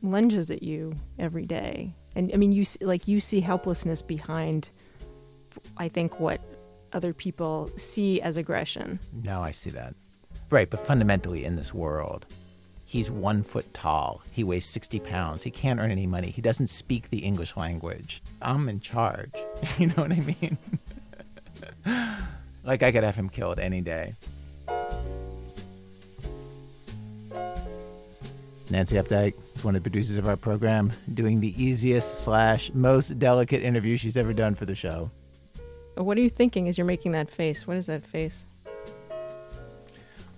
lunges at you every day And I mean, you like you see helplessness behind, I think, what other people see as aggression. No, I see that. Right, but fundamentally in this world, he's one foot tall. He weighs 60 pounds. He can't earn any money. He doesn't speak the English language. I'm in charge. (laughs) You know what I mean? (laughs) like, I could have him killed any day. Nancy Updike is one of the producers of our program, doing the easiest slash most delicate interview she's ever done for the show. What are you thinking as you're making that face? What is that face?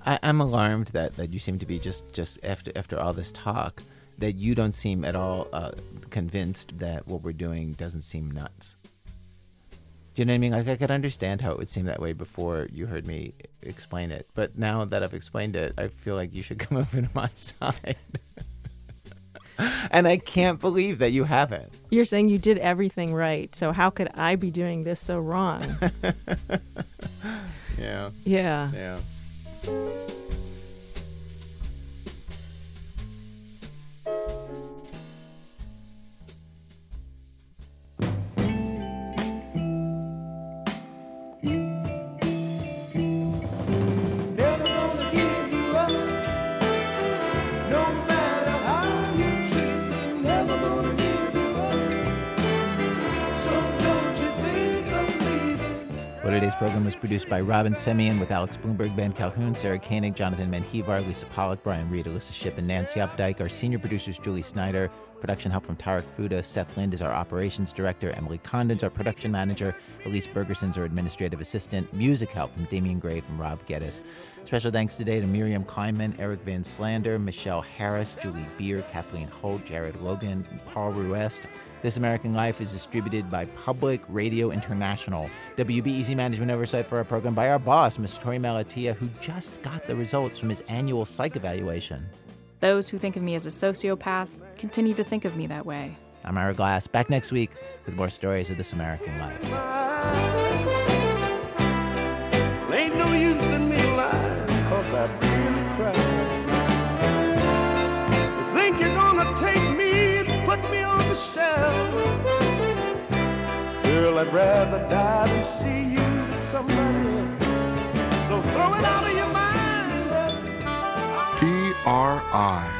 I, I'm alarmed that, that you seem to be just, just after after all this talk that you don't seem at all uh, convinced that what we're doing doesn't seem nuts. Do you know what I mean? Like I could understand how it would seem that way before you heard me explain it, but now that I've explained it, I feel like you should (laughs) come over to my (laughs) side. (laughs) and I can't believe that you haven't. You're saying you did everything right, so how could I be doing this so wrong? (laughs) yeah. Yeah. Yeah. By Robyn Semien with Alex Blumberg, Ben Calhoun, Sarah Koenig, Jonathan Menjivar, Lisa Pollock, Brian Reed, Alissa Shipp, and Nancy Updike. Our senior producers, Julie Snyder. Production help from Tarek Fouda. Seth Lind is our operations director. Emily Condon's our production manager. Elise Bergerson's our administrative assistant. Music help from Damian Gray and Rob Geddes. Special thanks today to Miriam Kleinman, Eric Van Slander, Michelle Harris, Julie Beer, Kathleen Holt, Jared Logan, Paul Ruest. This American Life is distributed by Public Radio International. WBEZ management oversight for our program by our boss, Mr. Torey Malatia, who just got the results from his annual psych evaluation. Those who think of me as a sociopath continue to think of me that way. I'm Ira Glass, back next week with more stories of this American life. Ain't no use in me lying, cause I really cried. You think you're gonna take me and put me on the shelf? Girl, I'd rather die than see you with somebody else. So throw it out of your mind. PRI,